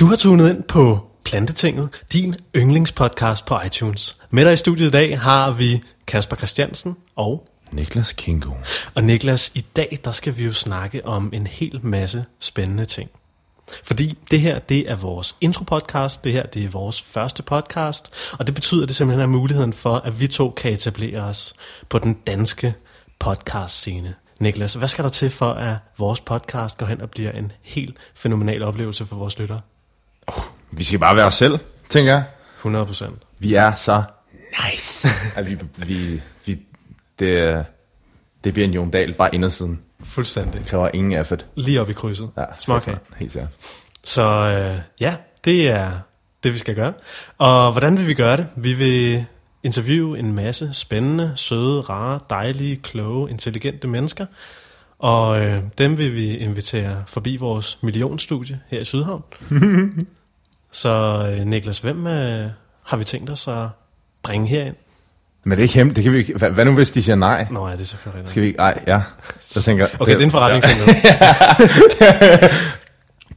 Du har tunet ind på Plantetinget, din yndlingspodcast på iTunes. Med dig i studiet i dag har vi Kasper Christiansen og... Niklas Kingo. Og Niklas, i dag der skal vi jo snakke om en hel masse spændende ting. Fordi det her, det er vores intro-podcast, det her, det er vores første podcast, og det betyder, at det simpelthen er muligheden for, at vi to kan etablere os på den danske podcast-scene. Niklas, hvad skal der til for, at vores podcast går hen og bliver en helt fænomenal oplevelse for vores lyttere? Vi skal bare være os selv, tænker jeg. 100 procent. Vi er så nice. at vi, vi, vi, det, det bliver en Jon Dahl bare indersiden. Fuldstændig. Det kræver ingen effort. Lige op i krydset. Ja, Småkage. Helt sikkert. Så øh, ja, det er det, vi skal gøre. Og hvordan vil vi gøre det? Vi vil interviewe en masse spændende, søde, rare, dejlige, kloge, intelligente mennesker. Og øh, dem vil vi invitere forbi vores millionstudie her i Sydhavn. Så øh, Niklas, hvem øh, har vi tænkt os at bringe herind? Men det er ikke hemmeligt. Det kan vi ikke. Hvad, hvad nu, hvis de siger nej? Nå ja, det er selvfølgelig rigtigt. Skal vi ikke? Ej, ja. Så tænker Okay, det er en forretning.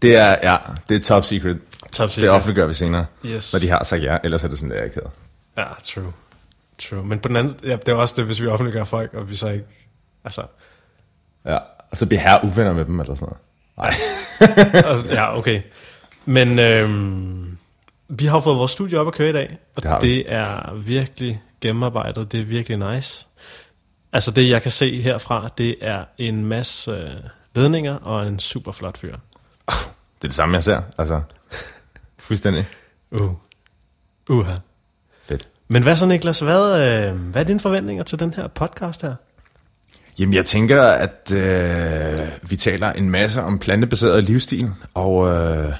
Det er, ja, det er top secret. Top Det secret. offentliggør vi senere, Yes. når de har sagt ja. Ellers er det sådan, det er ikke hedder. Ja, true. True. Men på den anden, ja, det er også det, hvis vi offentliggør folk, og vi så ikke... Altså, Ja. Og så bliver her uvenner med dem, eller sådan noget. Nej. ja, okay. Men øhm, vi har fået vores studie op at køre i dag, og Det det er virkelig gennemarbejdet. Det er virkelig nice. Altså det, jeg kan se herfra, det er en masse øh, ledninger og en super flot fyr. Det er det samme, jeg ser. Altså, fuldstændig. Uh. Uha. Fedt. Men hvad så, Niklas? Hvad, øh, hvad er dine forventninger til den her podcast her? Jamen, jeg tænker, at øh, vi taler en masse om plantebaseret livsstil, og øh,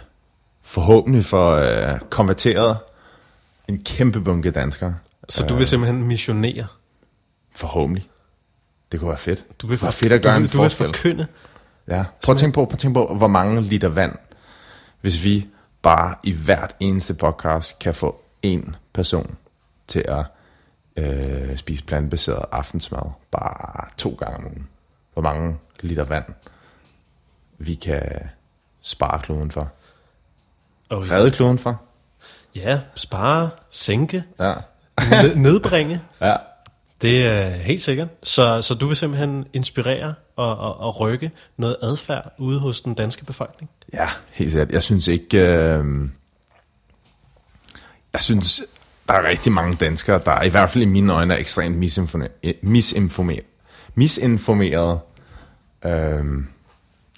forhåbentlig får øh, konverteret en kæmpe bunke danskere. Så du vil simpelthen missionere? Forhåbentlig. Det kunne være fedt. Du vil, for, fedt at gøre du, en du vil forkynde? Ja. Prøv at tænke på, prøv at tænke på, hvor mange liter vand, hvis vi bare i hvert eneste podcast kan få en person til at øh, spise plantebaseret aftensmad bare to gange om ugen. Hvor mange liter vand vi kan spare kloden for. Ja. Redde kloden for. ja, spare, sænke, Ja. ned- nedbringe. Ja. Det er helt sikkert. Så, så du vil simpelthen inspirere og, og, og rykke noget adfærd ude hos den danske befolkning? Ja, helt sikkert. Jeg synes ikke... Øh, jeg synes, der er rigtig mange danskere, der i hvert fald i mine øjne er ekstremt misinformeret. misinformeret. misinformeret øh,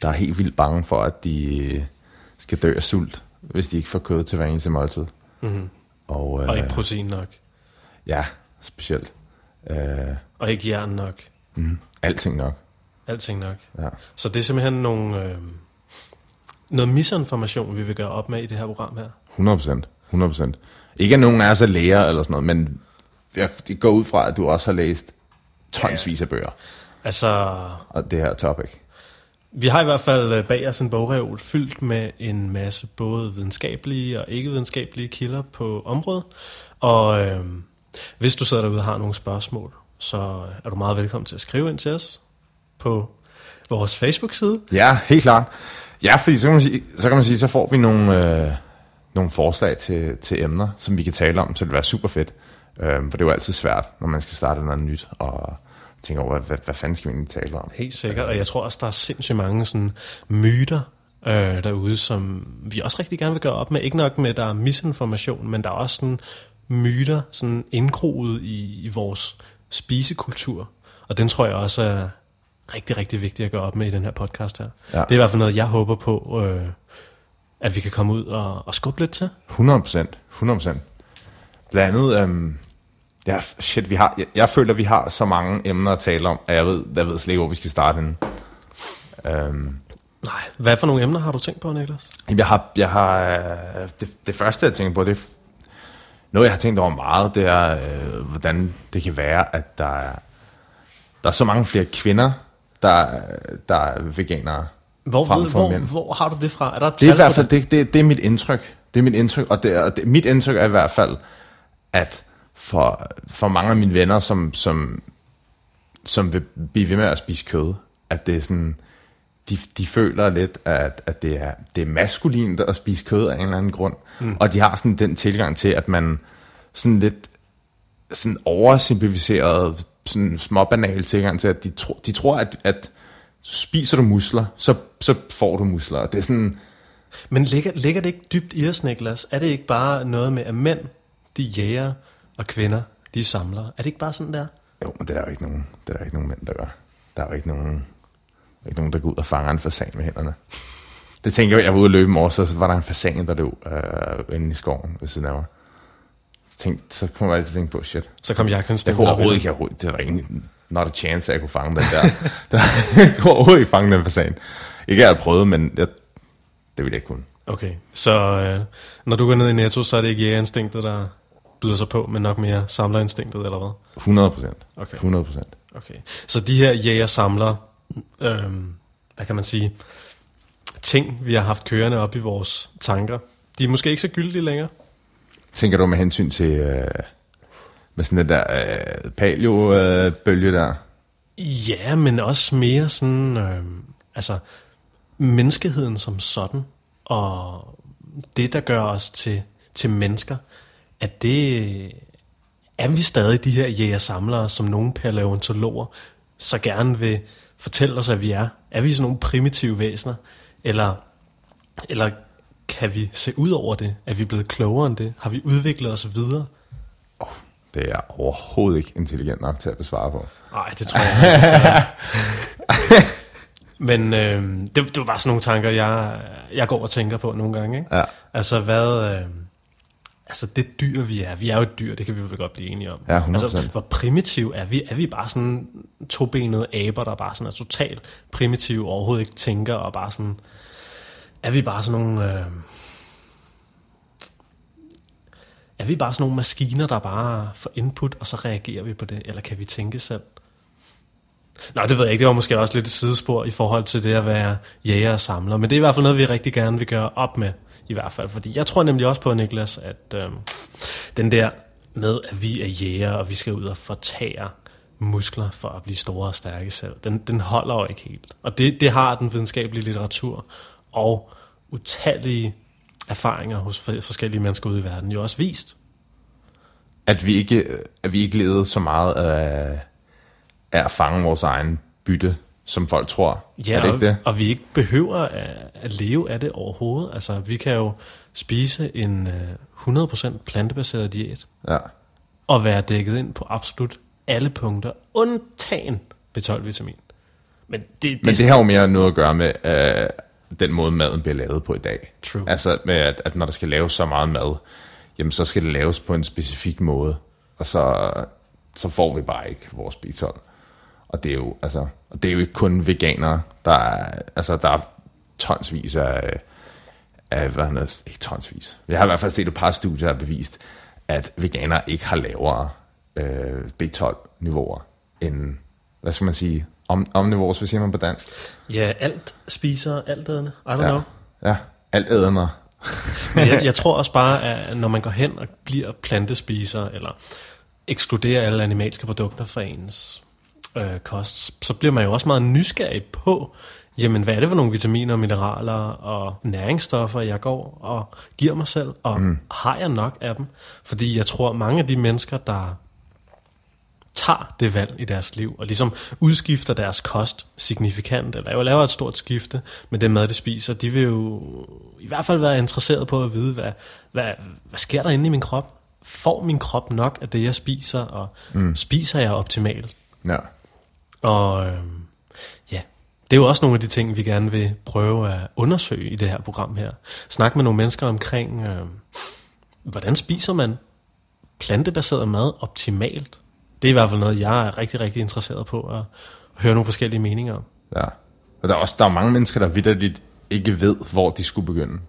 der er helt vildt bange for, at de skal dø af sult, hvis de ikke får kød til hver eneste måltid. Mm-hmm. Og, øh, Og ikke protein nok. Ja, specielt. Øh, Og ikke jern nok. mm, alting nok. Alting nok. Ja. Så det er simpelthen nogle, øh, noget misinformation, vi vil gøre op med i det her program her. 100 procent. 100 procent. Ikke at nogen er læger eller sådan noget, men jeg går ud fra, at du også har læst tonsvis af bøger Altså, og det her topic vi har i hvert fald øh, bag os en bogreol fyldt med en masse både videnskabelige og ikke-videnskabelige kilder på området. Og øh, hvis du sidder derude og har nogle spørgsmål, så er du meget velkommen til at skrive ind til os på vores Facebook-side. Ja, helt klart. Ja, fordi så kan man sige, så, kan man sige, så får vi nogle, øh, nogle forslag til, til emner, som vi kan tale om, så det vil være super fedt. Øh, for det er jo altid svært, når man skal starte noget nyt, og tænke over, hvad, hvad, hvad fanden skal vi egentlig tale om? Helt sikkert, og jeg tror også, der er sindssygt mange sådan, myter øh, derude, som vi også rigtig gerne vil gøre op med. Ikke nok med, at der er misinformation, men der er også sådan myter sådan indgroet i, i vores spisekultur. Og den tror jeg også er rigtig, rigtig vigtig at gøre op med i den her podcast her. Ja. Det er i hvert fald noget, jeg håber på, øh, at vi kan komme ud og, og skubbe lidt til. 100 procent. 100 procent. Blandt andet, øhm, ja, shit, vi har, jeg, jeg føler, vi har så mange emner at tale om, at jeg ved, jeg ved slet ikke, hvor vi skal starte henne. Øhm, Nej, hvad for nogle emner har du tænkt på, Niklas? Jamen, Jeg har, jeg har øh, det, det første, jeg tænker på, det er noget, jeg har tænkt over meget, det er, øh, hvordan det kan være, at der er, der er så mange flere kvinder, der, der er veganere. Hvor, Frem for hvor, mænd. hvor har du det fra? Er der et Det er i hvert fald, det, det, det er mit indtryk. Det er mit indtryk, og, det, og det, mit indtryk er i hvert fald, at for, for mange af mine venner, som, som, som vil blive ved med at spise kød, at det er sådan, de, de føler lidt, at, at det, er, det er maskulint at spise kød af en eller anden grund. Mm. Og de har sådan den tilgang til, at man sådan lidt sådan oversimplificeret, sådan småbanal tilgang til, at de, tro, de tror, at, at spiser du musler, så, så får du musler. Det er sådan... Men ligger, ligger det ikke dybt i os, Niklas? Er det ikke bare noget med, at mænd, de jæger, og kvinder, de samler? Er det ikke bare sådan der? Jo, men det er der jo ikke nogen, det er der ikke nogen mænd, der gør. Der er jo ikke nogen, der, er ikke nogen, der går ud og fanger en fasan med hænderne. Det tænker jeg, jeg var ude og løbe morges, så var der en fasan, der løb øh, inde i skoven ved siden af mig. Så, tænkte, så kom jeg altid at tænke på, shit. Så kom jagten Jeg kunne overhovedet ikke, jeg, det var ingen, not a chance, at jeg kunne fange den der. der jeg kunne overhovedet ikke fange den fasan. Ikke at jeg prøvet, men jeg, det ville jeg ikke kunne. Okay, så øh, når du går ned i Netto, så er det ikke jægerinstinktet, der byder sig på, men nok mere samlerinstinktet, eller hvad? 100 procent. Okay. 100 procent. Okay. Så de her jæger-samler, øhm, hvad kan man sige, ting, vi har haft kørende op i vores tanker, de er måske ikke så gyldige længere. Tænker du med hensyn til, øh, med sådan den der øh, paleo-bølge der? Ja, men også mere sådan, øh, altså menneskeheden som sådan, og det, der gør os til, til mennesker, at det er vi stadig de her jæger-samlere, som nogle paleontologer så gerne vil fortælle os, at vi er. Er vi sådan nogle primitive væsener, eller, eller kan vi se ud over det? Er vi blevet klogere end det? Har vi udviklet os videre? Det er overhovedet ikke intelligent nok til at besvare på. Nej, det tror jeg ikke. Så. Men øh, det, det var bare sådan nogle tanker, jeg, jeg går og tænker på nogle gange. Ikke? Ja. Altså hvad... Øh, altså det dyr, vi er. Vi er jo et dyr, det kan vi vel godt blive enige om. Ja, 100%. Altså, hvor primitiv er vi? Er vi bare sådan tobenede aber, der bare sådan er totalt primitive, overhovedet ikke tænker, og bare sådan... Er vi bare sådan nogle... Øh, er vi bare sådan nogle maskiner, der bare får input, og så reagerer vi på det? Eller kan vi tænke selv? Nå, det ved jeg ikke. Det var måske også lidt et sidespor i forhold til det at være jæger og samler. Men det er i hvert fald noget, vi rigtig gerne vil gøre op med. I hvert fald. Fordi jeg tror nemlig også på, Niklas, at øh, den der med, at vi er jæger, og vi skal ud og fortære muskler for at blive store og stærke selv, den, den holder jo ikke helt. Og det, det har den videnskabelige litteratur og utallige erfaringer hos forskellige mennesker ude i verden jo også vist. At vi ikke, at vi ikke levede så meget af, af at fange vores egen bytte, som folk tror. Ja, er det ikke det? Og, og vi ikke behøver at, at leve af det overhovedet. Altså, vi kan jo spise en øh, 100% plantebaseret diæt, Ja. og være dækket ind på absolut alle punkter, undtagen B12-vitamin. Men det, det, Men det har jo mere noget at gøre med øh, den måde, maden bliver lavet på i dag. True. Altså med, at, at når der skal laves så meget mad, jamen så skal det laves på en specifik måde. Og så, så får vi bare ikke vores B12. Og det er jo, altså, og det er jo ikke kun veganere. Der er, altså, der er tonsvis af, af hvad han hedder, ikke tonsvis. Jeg har i hvert fald set et par studier, der har bevist, at veganere ikke har lavere øh, B12-niveauer end, hvad skal man sige, om, omnivores, hvad siger man på dansk? ja, alt spiser altædende. I don't Ja. know. Ja, alt ædende. Jeg, jeg tror også bare, at når man går hen og bliver plantespiser, eller ekskluderer alle animalske produkter fra ens øh, kost, så bliver man jo også meget nysgerrig på, jamen hvad er det for nogle vitaminer, mineraler og næringsstoffer, jeg går og giver mig selv, og mm. har jeg nok af dem? Fordi jeg tror, mange af de mennesker, der tager det valg i deres liv, og ligesom udskifter deres kost signifikant, eller jo laver et stort skifte med det mad, de spiser, de vil jo i hvert fald være interesseret på at vide, hvad, hvad, hvad sker der inde i min krop? Får min krop nok af det, jeg spiser, og mm. spiser jeg optimalt? Ja. Og øh, ja, det er jo også nogle af de ting, vi gerne vil prøve at undersøge i det her program her. Snak med nogle mennesker omkring, øh, hvordan spiser man plantebaseret mad optimalt? Det er i hvert fald noget, jeg er rigtig, rigtig interesseret på at høre nogle forskellige meninger om. Ja. Og der er også der er mange mennesker, der vidderligt ikke ved, hvor de skulle begynde.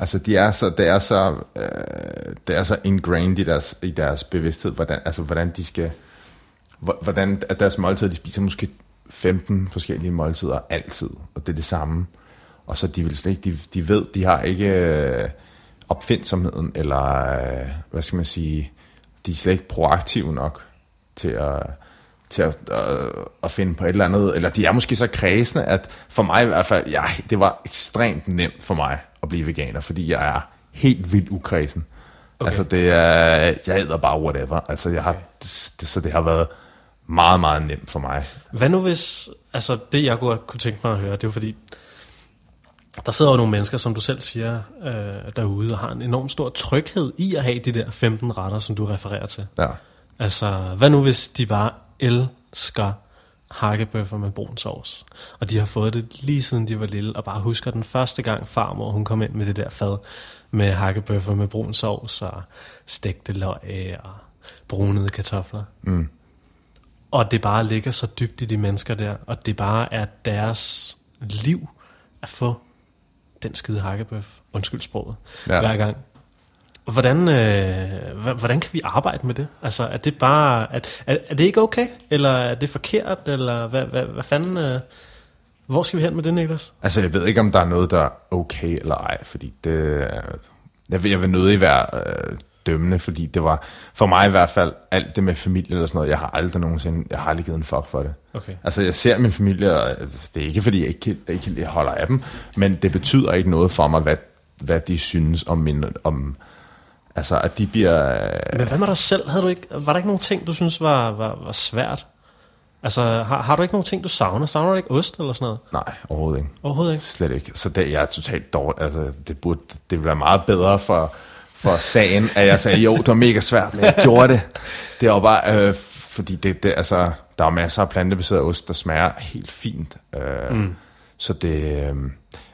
Altså, de er så, det er så, øh, det er så ingrained i deres, i deres bevidsthed, hvordan, altså, hvordan de skal, hvordan at deres måltider, de spiser måske 15 forskellige måltider altid, og det er det samme. Og så de vil slet ikke, de, de ved, de har ikke øh, opfindsomheden, eller øh, hvad skal man sige, de er slet ikke proaktive nok til at, til at, øh, at finde på et eller andet, eller de er måske så kredsende, at for mig i hvert fald, ja, det var ekstremt nemt for mig at blive veganer, fordi jeg er helt vildt ukredsen. Okay. Altså det er, jeg æder bare whatever, altså jeg har, det, så det har været meget, meget nemt for mig. Hvad nu hvis, altså det jeg kunne, kunne tænke mig at høre, det er jo fordi, der sidder jo nogle mennesker, som du selv siger, øh, derude, og har en enorm stor tryghed i at have de der 15 retter, som du refererer til. Ja. Altså, hvad nu hvis de bare elsker hakkebøffer med brun sovs, og de har fået det lige siden de var lille, og bare husker den første gang farmor, hun kom ind med det der fad med hakkebøffer med brun sovs, og stegte løg og brunede kartofler. Mm. Og det bare ligger så dybt i de mennesker der, og det bare er deres liv at få den skide hakkebøf, undskyld sproget, Ja. hver gang. Hvordan, øh, hvordan kan vi arbejde med det? Altså, er det bare, er, er, er det ikke okay? Eller er det forkert? Eller hvad, hvad, hvad fanden, øh, hvor skal vi hen med det, Niklas? Altså, jeg ved ikke, om der er noget, der er okay eller ej, fordi det... er- Jeg vil, jeg vil nødig være øh, dømmende, fordi det var, for mig i hvert fald, alt det med familie eller sådan noget, jeg har aldrig nogensinde, jeg har aldrig givet en fuck for det. Okay. Altså, jeg ser min familie, og altså, det er ikke, fordi jeg ikke, ikke jeg holder af dem, men det betyder ikke noget for mig, hvad, hvad de synes om min, om, altså, at de bliver, øh, Men hvad med dig selv? Havde du ikke, var der ikke nogen ting, du synes var, var, var svært? Altså, har, har du ikke nogen ting, du savner? Savner du ikke ost eller sådan noget? nej, overhovedet ikke. Overhovedet ikke. Slet ikke. Så det, jeg er totalt dårlig. Altså, det, burde, det ville være meget bedre for, for sagen, at jeg sagde, jo, det var mega svært, men jeg gjorde det. Det var bare, øh, fordi det, det, altså, der er masser af plantebaseret ost, der smager helt fint. Øh, mm. Så det, øh,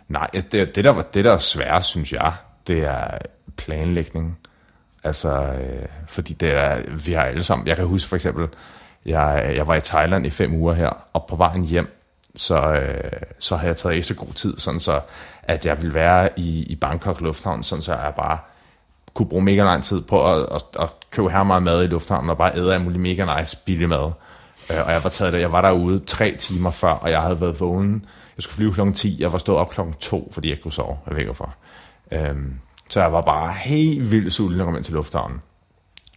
nej, det, det, der, var- det der er svært, synes jeg, det er planlægning. Altså, øh, fordi det er, vi har alle sammen, jeg kan huske for eksempel, jeg, jeg var i Thailand i fem uger her, og på vejen hjem, så, øh, så havde jeg taget ekstra god tid, sådan så, at jeg ville være i, i Bangkok Lufthavn, sådan så jeg bare kunne bruge mega lang tid på at, at, at købe her meget mad i lufthavnen, og bare æde af mulig mega nice billig mad. Øh, og jeg var, taget, der- jeg var derude tre timer før, og jeg havde været vågen. Jeg skulle flyve klokken 10, jeg var stået op klokken 2, fordi jeg kunne sove. Jeg ved ikke hvorfor. Øhm, så jeg var bare helt vildt sulten, når jeg kom ind til lufthavnen.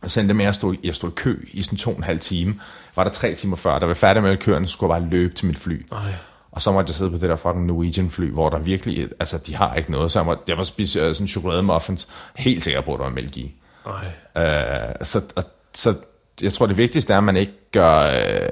Og sendte med, at jeg stod, jeg stod i kø i sådan to og en halv time. Var der tre timer før, der var færdig med køerne, så skulle jeg bare løbe til mit fly. Ej. Og så måtte jeg sidde på det der fucking Norwegian fly, hvor der virkelig, altså de har ikke noget. Så jeg, måtte, jeg var spise øh, sådan chokolademuffins, helt sikker på, at der var mælk i. Øh, så, og, så jeg tror, det vigtigste er, at man ikke gør, øh,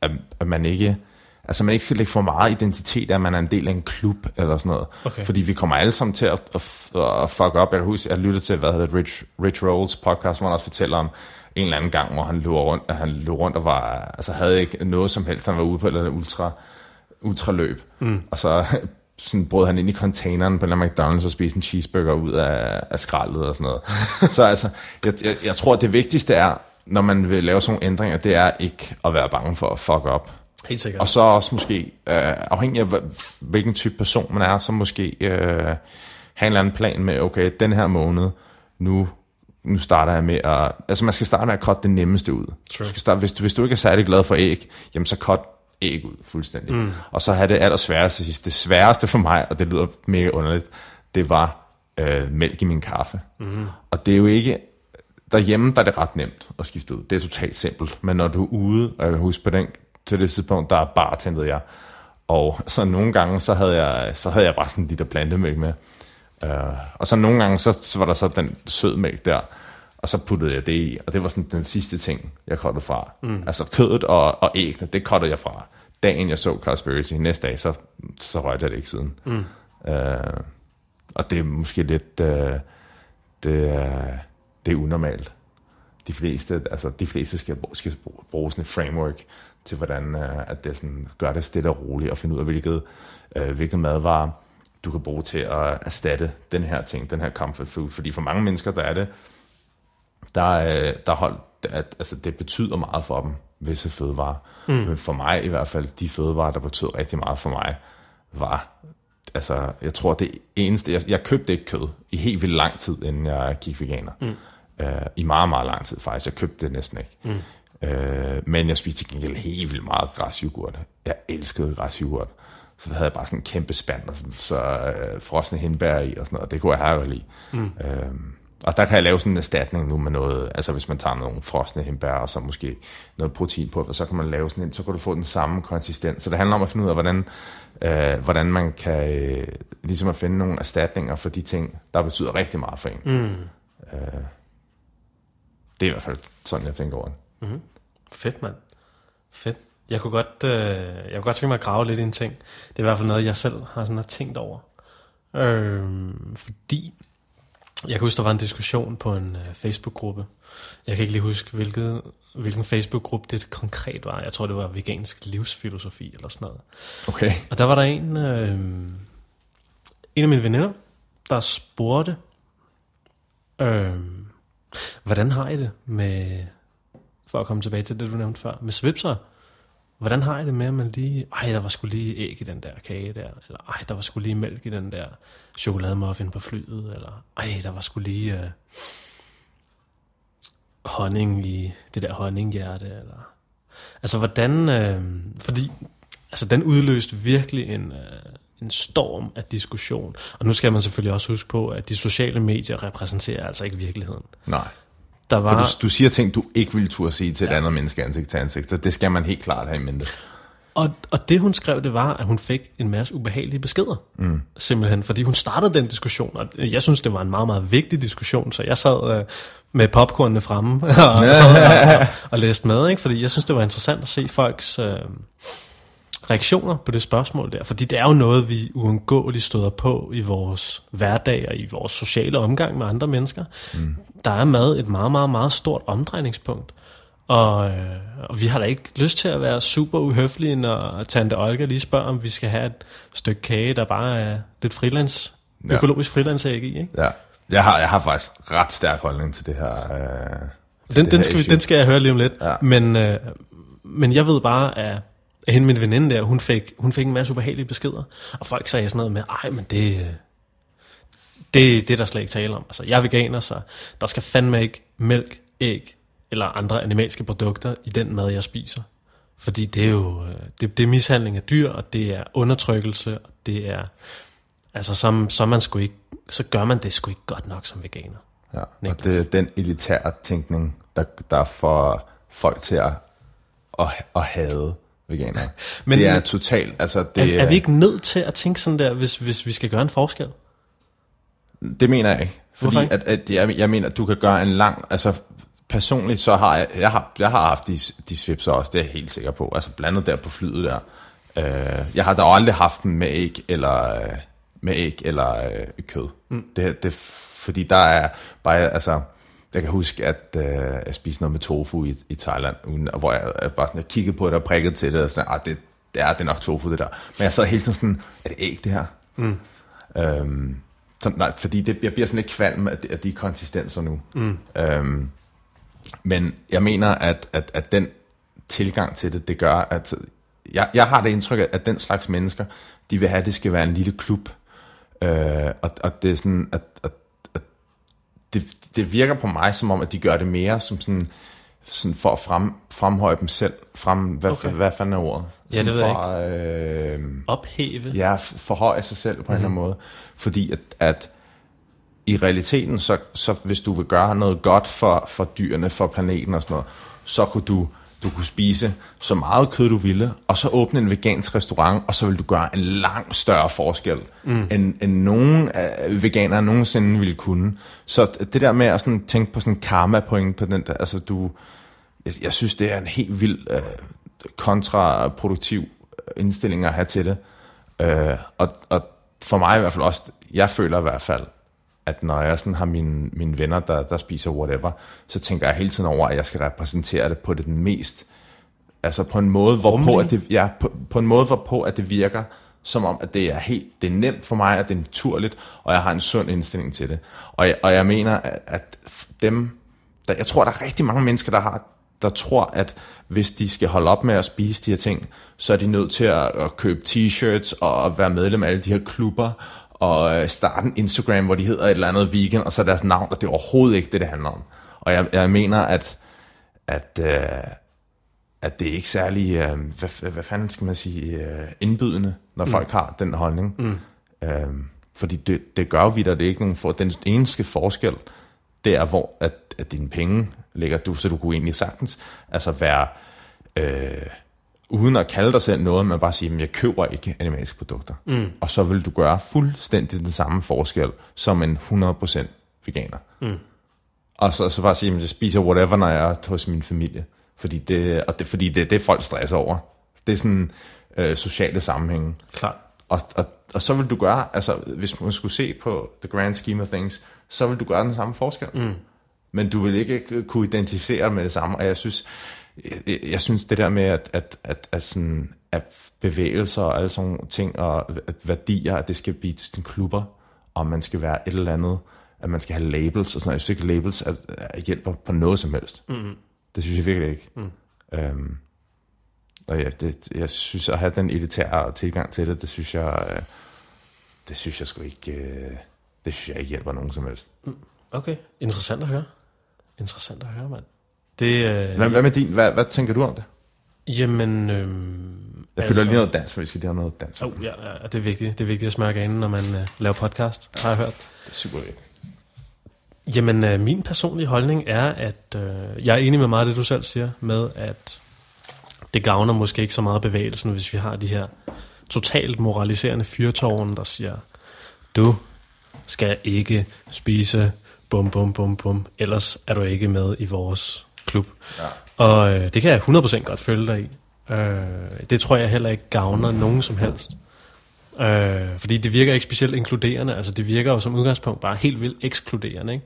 at, at man ikke, altså man ikke skal lægge for meget identitet, at man er en del af en klub eller sådan noget. Okay. Fordi vi kommer alle sammen til at, at, at fuck op. Jeg kan huske, jeg lyttede til, hvad hedder det, Rich, Rich Rolls podcast, hvor han også fortæller om en eller anden gang, hvor han løb rundt, han løb rundt og var, altså havde ikke noget som helst, han var ude på eller andet ultra, ultraløb. Mm. Og så sådan brød han ind i containeren på en McDonald's og spiste en cheeseburger ud af, af skraldet og sådan noget. så altså, jeg, jeg, jeg tror, at det vigtigste er, når man vil lave sådan nogle ændringer, det er ikke at være bange for at fuck op. Helt sikkert. Og så også måske, øh, afhængig af hvilken type person man er, så måske øh, have en eller anden plan med, okay, den her måned, nu, nu starter jeg med at... Altså man skal starte med at cutte det nemmeste ud. Du skal starte, hvis, du, hvis du ikke er særlig glad for æg, jamen så cut æg ud fuldstændig. Mm. Og så have det allersværeste sidst. Det sværeste for mig, og det lyder mega underligt, det var øh, mælk i min kaffe. Mm. Og det er jo ikke... Derhjemme der er det ret nemt at skifte ud. Det er totalt simpelt. Men når du er ude, og jeg kan huske på den, til det tidspunkt, der bartendede jeg. Og så nogle gange, så havde jeg, så havde jeg bare sådan en liter plantemælk med. Uh, og så nogle gange, så, så var der så den sødmælk der, og så puttede jeg det i, og det var sådan den sidste ting, jeg kottede fra. Mm. Altså kødet og, og æggene, det kottede jeg fra. Dagen jeg så Cowspiracy, næste dag, så, så rørte jeg det ikke siden. Mm. Uh, og det er måske lidt, uh, det, er, det er unormalt. De fleste, altså de fleste skal, bruge- skal bruge sådan et framework til, hvordan uh, at det sådan, gør det stille og roligt, og finde ud af, hvilket, uh, hvilket madvarer du kan bruge til at erstatte den her ting, den her comfort food. Fordi for mange mennesker, der er det, der, er- der holdt, at altså, det betyder meget for dem, visse fødevarer. Mm. Men for mig i hvert fald, de fødevarer, der betød rigtig meget for mig, var, altså, jeg tror det eneste, jeg, jeg købte ikke kød i helt vildt lang tid, inden jeg gik veganer. Mm. Uh, I meget, meget lang tid faktisk. Jeg købte det næsten ikke. Mm. Uh, men jeg spiste til gengæld helt vildt meget græsyoghurt. Jeg elskede græsyoghurt. Så havde jeg bare sådan en kæmpe spand, og så, uh, frosne hindbær i og sådan noget. Det kunne jeg have lide. Mm. Uh, og der kan jeg lave sådan en erstatning nu med noget, altså hvis man tager nogle frosne hembær, og så måske noget protein på, så kan man lave sådan en, så kan du få den samme konsistens. Så det handler om at finde ud af, hvordan, øh, hvordan man kan øh, ligesom at finde nogle erstatninger for de ting, der betyder rigtig meget for en. Mm. Øh, det er i hvert fald sådan, jeg tænker over det. Mm. Fedt, mand. Fedt. Jeg kunne godt, øh, jeg kunne godt tænke mig at grave lidt i en ting. Det er i hvert fald noget, jeg selv har, sådan, har tænkt over. Øh, fordi jeg kan huske, der var en diskussion på en uh, Facebook-gruppe. Jeg kan ikke lige huske, hvilket, hvilken Facebook-gruppe det konkret var. Jeg tror, det var vegansk livsfilosofi eller sådan noget. Okay. Og der var der en, øh, en af mine veninder, der spurgte, øh, hvordan har I det med, for at komme tilbage til det, du nævnte før, med svipser? Hvordan har jeg det med, at man lige, ej, der var sgu lige æg i den der kage der, eller ej, der var sgu lige mælk i den der chokolademuffin på flyet, eller ej, der var sgu lige øh, honning i det der honninghjerte, eller... Altså, hvordan... Øh, fordi, altså, den udløste virkelig en, øh, en storm af diskussion. Og nu skal man selvfølgelig også huske på, at de sociale medier repræsenterer altså ikke virkeligheden. Nej. Der var... For du, du siger ting, du ikke ville turde sige til ja. et andet menneske ansigt til ansigt, så det skal man helt klart have i mente. Og, og det hun skrev, det var, at hun fik en masse ubehagelige beskeder. Mm. Simpelthen, fordi hun startede den diskussion, og jeg synes, det var en meget, meget vigtig diskussion, så jeg sad øh, med popcornene fremme og, og, og, og læste med, ikke? fordi jeg synes, det var interessant at se folks øh, reaktioner på det spørgsmål der, fordi det er jo noget, vi uundgåeligt støder på i vores hverdag og i vores sociale omgang med andre mennesker. Mm. Der er mad et meget, meget, meget stort omdrejningspunkt. Og, øh, og vi har da ikke lyst til at være super uhøflige, når Tante Olga lige spørger, om vi skal have et stykke kage, der bare er lidt frilands, ja. økologisk frilandsæg i. Ikke? Ja, jeg har, jeg har faktisk ret stærk holdning til det her. Øh, til den, det den, her skal vi, den skal jeg høre lige om lidt. Ja. Men, øh, men jeg ved bare, at at hende min veninde der, hun fik, hun fik en masse ubehagelige beskeder. Og folk sagde sådan noget med, ej, men det, det, det er der slet ikke tale om. Altså, jeg er veganer, så der skal fandme ikke mælk, æg, eller andre animalske produkter i den mad, jeg spiser. Fordi det er jo det, det er mishandling af dyr, og det er undertrykkelse, og det er... Altså, så, så, man sgu ikke, så gør man det sgu ikke godt nok som veganer. Ja, og det er den elitære tænkning, der, der får folk til at, at, at hade veganere. Men, det er totalt... Altså, det er, er vi ikke nødt til at tænke sådan der, hvis, hvis vi skal gøre en forskel? Det mener jeg ikke. Fordi ikke? At, at jeg, jeg mener, at du kan gøre en lang... Altså, personligt så har jeg, jeg har, jeg har haft de, de svipser også, det er jeg helt sikker på. Altså blandet der på flyet der. Øh, jeg har da aldrig haft dem med æg eller, øh, med æg eller øh, kød. Mm. Det, det, fordi der er bare, altså, jeg kan huske, at øh, jeg spiste noget med tofu i, i Thailand, uden, hvor jeg, jeg bare sådan, jeg kiggede på det og prikkede til det, og sådan, ah, det, det, er, det er nok tofu, det der. Men jeg sad hele tiden sådan, er det æg, det her? Mm. Øhm, så, nej, fordi det, jeg bliver sådan lidt kvalm af de, af de konsistenser nu. Mm. Øhm, men jeg mener, at, at, at den tilgang til det, det gør, at jeg, jeg har det indtryk, at den slags mennesker, de vil have, at det skal være en lille klub. Øh, og, og det er sådan, at, at det, det virker på mig som om, at de gør det mere som sådan, sådan for at frem, fremhøje dem selv. Frem, hvad, okay. hvad fanden er ordet? Ja, det ved for, jeg ikke. Øh, Ophæve? Ja, forhøje sig selv på mm-hmm. en eller anden mhm. måde. Fordi at, at i realiteten, så, så hvis du vil gøre noget godt for, for dyrene, for planeten og sådan noget, så kunne du, du kunne spise så meget kød du ville, og så åbne en vegansk restaurant, og så vil du gøre en langt større forskel, mm. end, end nogen af veganere nogensinde ville kunne. Så det der med at sådan tænke på sådan karma-point på den der, altså du, jeg, jeg synes, det er en helt vild øh, kontraproduktiv indstilling at have til det. Øh, og, og for mig i hvert fald også, jeg føler i hvert fald, at når jeg sådan har mine, mine venner, der, der spiser whatever, så tænker jeg hele tiden over, at jeg skal repræsentere det på det den mest, altså på en måde, hvorpå at det, ja, på, på en måde, hvorpå at det virker, som om, at det er helt, det er nemt for mig, at det er naturligt, og jeg har en sund indstilling til det. Og jeg, og jeg mener, at, at dem, der, jeg tror, der er rigtig mange mennesker, der har, der tror, at hvis de skal holde op med at spise de her ting, så er de nødt til at, at købe t-shirts og være medlem af alle de her klubber, og øh, starte en Instagram, hvor de hedder et eller andet vegan, og så deres navn, og det er overhovedet ikke det, det handler om. Og jeg, jeg mener, at, at, øh, at det er ikke særlig, øh, hvad, hvad fanden skal man sige, øh, indbydende, når mm. folk har den holdning. Mm. Øh, fordi det, det gør vi der, det er ikke nogen for, den eneste forskel, der, hvor at, at dine penge ligger, du, så du kunne egentlig sagtens altså være, øh, uden at kalde dig selv noget, men bare sige, at jeg køber ikke animalske produkter. Mm. Og så vil du gøre fuldstændig den samme forskel som en 100% veganer. Mm. Og så, så bare sige, at jeg spiser whatever, når jeg er hos min familie. Fordi det, og det, fordi det, det er folk stresser over. Det er sådan øh, sociale sammenhænge. Klart. Og, og, og så vil du gøre, altså hvis man skulle se på the grand scheme of things, så vil du gøre den samme forskel. Mm. Men du vil ikke kunne identificere med det samme, og jeg synes, jeg, jeg synes det der med, at, at, at, at, sådan, at bevægelser og alle sådan ting, og at værdier, at det skal blive til klubber, og man skal være et eller andet, at man skal have labels og sådan noget. Jeg synes ikke, labels er, er hjælper på noget som helst. Mm. Det synes jeg virkelig ikke. Mm. Øhm, og ja, det, jeg synes, at have den elitære tilgang til det, det synes jeg, øh, det synes jeg sgu ikke, øh, det synes jeg ikke hjælper nogen som helst. Okay, interessant at høre. Interessant at høre, mand. Det, øh, Hvad, hvad med din, hvad, hvad tænker du om det? jamen, øhm, Jeg føler lige noget dans, for vi skal lige have noget dans. Oh, ja, ja, det er vigtigt. Det er vigtigt at smøre ganen, når man øh, laver podcast, har jeg hørt. Det er super vigtigt. Jamen, øh, min personlige holdning er, at øh, jeg er enig med meget af det, du selv siger, med at det gavner måske ikke så meget bevægelsen, hvis vi har de her totalt moraliserende fyrtårne, der siger, du skal ikke spise bum bum bum bum, ellers er du ikke med i vores klub. Ja. Og øh, det kan jeg 100% godt følge dig i. Øh, det tror jeg heller ikke gavner nogen som helst. Øh, fordi det virker ikke specielt inkluderende. Altså det virker jo som udgangspunkt bare helt vildt ekskluderende. Ikke?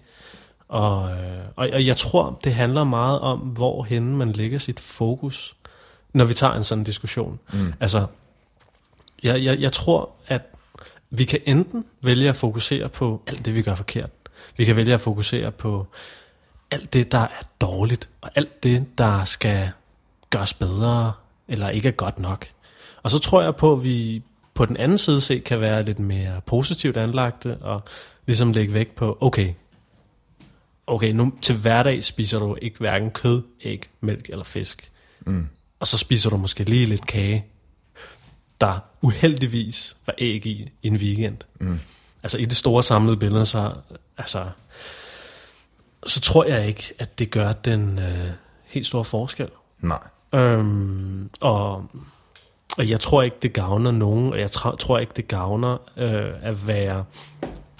Og, øh, og, og jeg tror, det handler meget om, hvorhen man lægger sit fokus, når vi tager en sådan diskussion. Mm. Altså, jeg, jeg, jeg tror, at vi kan enten vælge at fokusere på alt det, vi gør forkert. Vi kan vælge at fokusere på alt det, der er dårligt, og alt det, der skal gøres bedre, eller ikke er godt nok. Og så tror jeg på, at vi på den anden side set kan være lidt mere positivt anlagte, og ligesom lægge vægt på, okay, okay, nu til hverdag spiser du ikke hverken kød, æg, mælk eller fisk. Mm. Og så spiser du måske lige lidt kage, der uheldigvis var æg i i en weekend. Mm. Altså i det store samlede billede, så, altså, så tror jeg ikke, at det gør den øh, helt store forskel. Nej. Øhm, og, og jeg tror ikke, det gavner nogen, og jeg tror, tror ikke, det gavner øh, at være,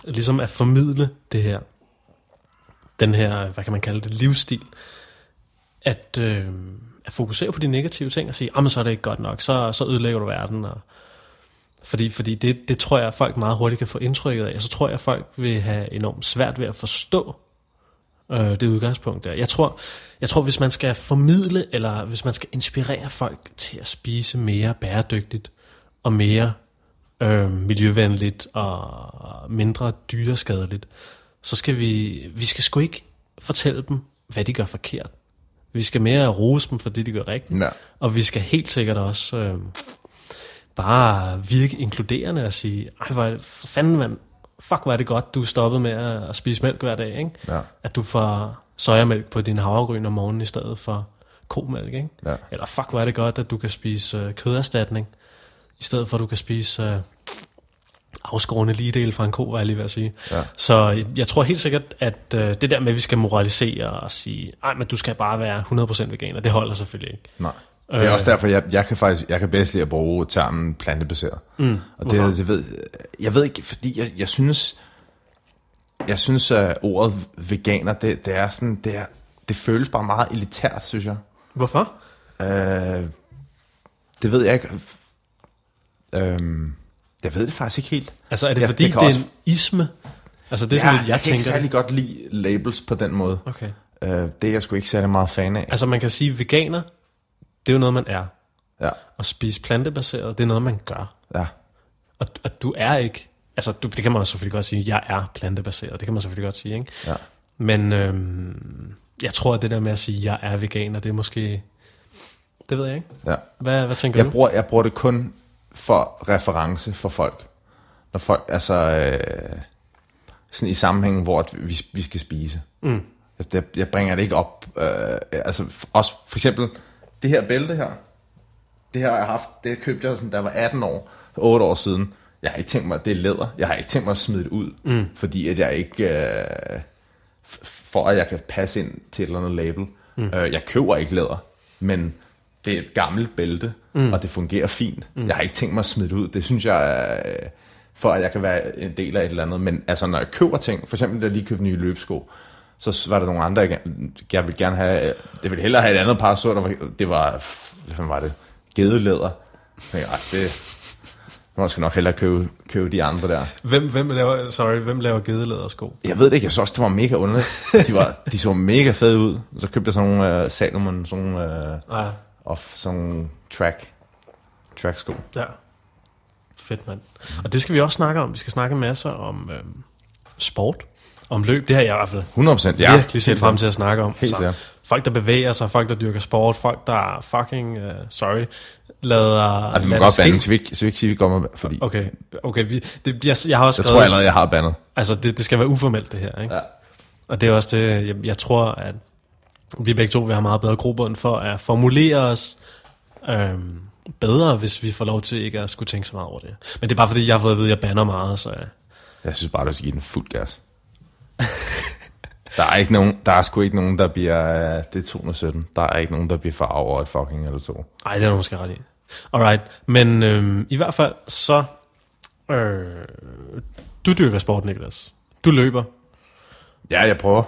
ligesom at formidle det her, den her, hvad kan man kalde det, livsstil, at, øh, at fokusere på de negative ting og sige, ah, men så er det ikke godt nok, så, så ødelægger du verden. Og, fordi fordi det, det tror jeg, at folk meget hurtigt kan få indtrykket af. Og så tror jeg, at folk vil have enormt svært ved at forstå øh, det udgangspunkt der. Jeg tror, jeg tror, hvis man skal formidle, eller hvis man skal inspirere folk til at spise mere bæredygtigt, og mere øh, miljøvenligt, og mindre dyreskadeligt, så skal vi, vi skal sgu ikke fortælle dem, hvad de gør forkert. Vi skal mere rose dem for det, de gør rigtigt. Ja. Og vi skal helt sikkert også øh, bare virke inkluderende og sige, ej, hvor fanden mand, fuck, hvor er det godt, du er stoppet med at, at spise mælk hver dag, ikke? Ja. At du får sojamælk på din havregryn om morgenen i stedet for komælk, ikke? Ja. Eller fuck, hvor er det godt, at du kan spise øh, køderstatning, i stedet for at du kan spise øh, afskårende ligedel fra en ko, var jeg lige ved at sige. Ja. Så jeg tror helt sikkert, at øh, det der med, at vi skal moralisere og sige, ej, men du skal bare være 100% veganer, det holder selvfølgelig ikke. Nej. Det er Øh. også derfor, jeg, jeg kan faktisk, jeg kan bedst lide at bruge termen plantebaseret. Mm, og det, jeg ved, jeg ved ikke, fordi jeg, jeg synes, jeg synes, at ordet veganer, det, det er sådan, det, er, det føles bare meget elitært, synes jeg. Hvorfor? Øh, det ved jeg ikke. Øhm, jeg ved det faktisk ikke helt. Altså er det Ja, fordi, det det, kan er også- en isme? Altså det er sådan lidt, jeg, jeg kan ikke tænker særlig godt lide labels på den måde. Okay. Øh, det er jeg sgu ikke særlig meget fan af. Altså man kan sige, veganer, det er jo noget, man er. Ja, Og spise plantebaseret, det er noget, man gør. ja, Og, og du er ikke... Altså, du, det kan man selvfølgelig godt sige, jeg er plantebaseret. Det kan man selvfølgelig godt sige, ikke? ja. Men øhm, jeg tror, at det der med at sige, jeg er veganer, det er måske... Det ved jeg ikke. ja. Hvad, hvad tænker Jeg du? bruger, jeg bruger det kun for reference for folk. Når folk, altså, øh, sådan i sammenhængen, hvor vi, vi skal spise. Mm. Jeg, jeg bringer det ikke op. Øh, altså, også for eksempel, det her bælte her, det har jeg haft, det købte jeg sådan, da jeg var 18 år, 8 år siden. Jeg har ikke tænkt mig, at det er læder. Jeg har ikke tænkt mig at smide det ud, mm. fordi at jeg ikke, øh, for at jeg kan passe ind til et eller andet label. Mm. Øh, jeg køber ikke læder, men det er et gammelt bælte, mm. og det fungerer fint. Mm. Jeg har ikke tænkt mig at smide det ud. Det synes jeg er, for at jeg kan være en del af et eller andet. Men altså, når jeg køber ting, for eksempel da jeg lige købte nye løbesko, så var der nogle andre, jeg, jeg ville gerne have, jeg ville hellere have et andet par så der var, det var, hvad var det, gedelæder. Jeg tænkte, det, jeg skal nok hellere købe, købe de andre der. Hvem, hvem laver, sorry, hvem laver gedelædersko? Jeg ved det ikke, jeg synes også, det var mega underligt. De, var, de så mega fede ud. Så købte jeg sådan nogle uh, Salomon, sådan nogle, uh, ah. of, sådan track, track sko. Ja. Fedt, mand. Og det skal vi også snakke om. Vi skal snakke masser om øh, sport, om løb. Det har jeg i hvert fald 100%, ja. virkelig set frem til at snakke om. Helt så, folk, der bevæger sig, folk, der dyrker sport, folk, der er fucking, uh, sorry, lader... Altså, vi må godt bande, så vi, ikke, så vi ikke sige, vi går med, fordi... Okay, okay vi, det, jeg, jeg har også skrevet... Jeg tror allerede, jeg har bandet. Altså, det, det skal være uformelt, det her, ikke? Ja. Og det er også det, jeg, jeg tror, at vi begge to vil have meget bedre grobund for at formulere os øhm, bedre, hvis vi får lov til ikke at skulle tænke så meget over det. Men det er bare fordi, jeg har fået at vide, at jeg banner meget, så... Jeg, jeg synes bare, du skal give den fuld gas. Der er ikke nogen, der er sgu ikke nogen, der bliver, det er 217, der er ikke nogen, der bliver far over et fucking eller to. Nej, det er du måske ret i. Alright, men øh, i hvert fald så, øh, du dyrker sport, Niklas. Du løber. Ja, jeg prøver.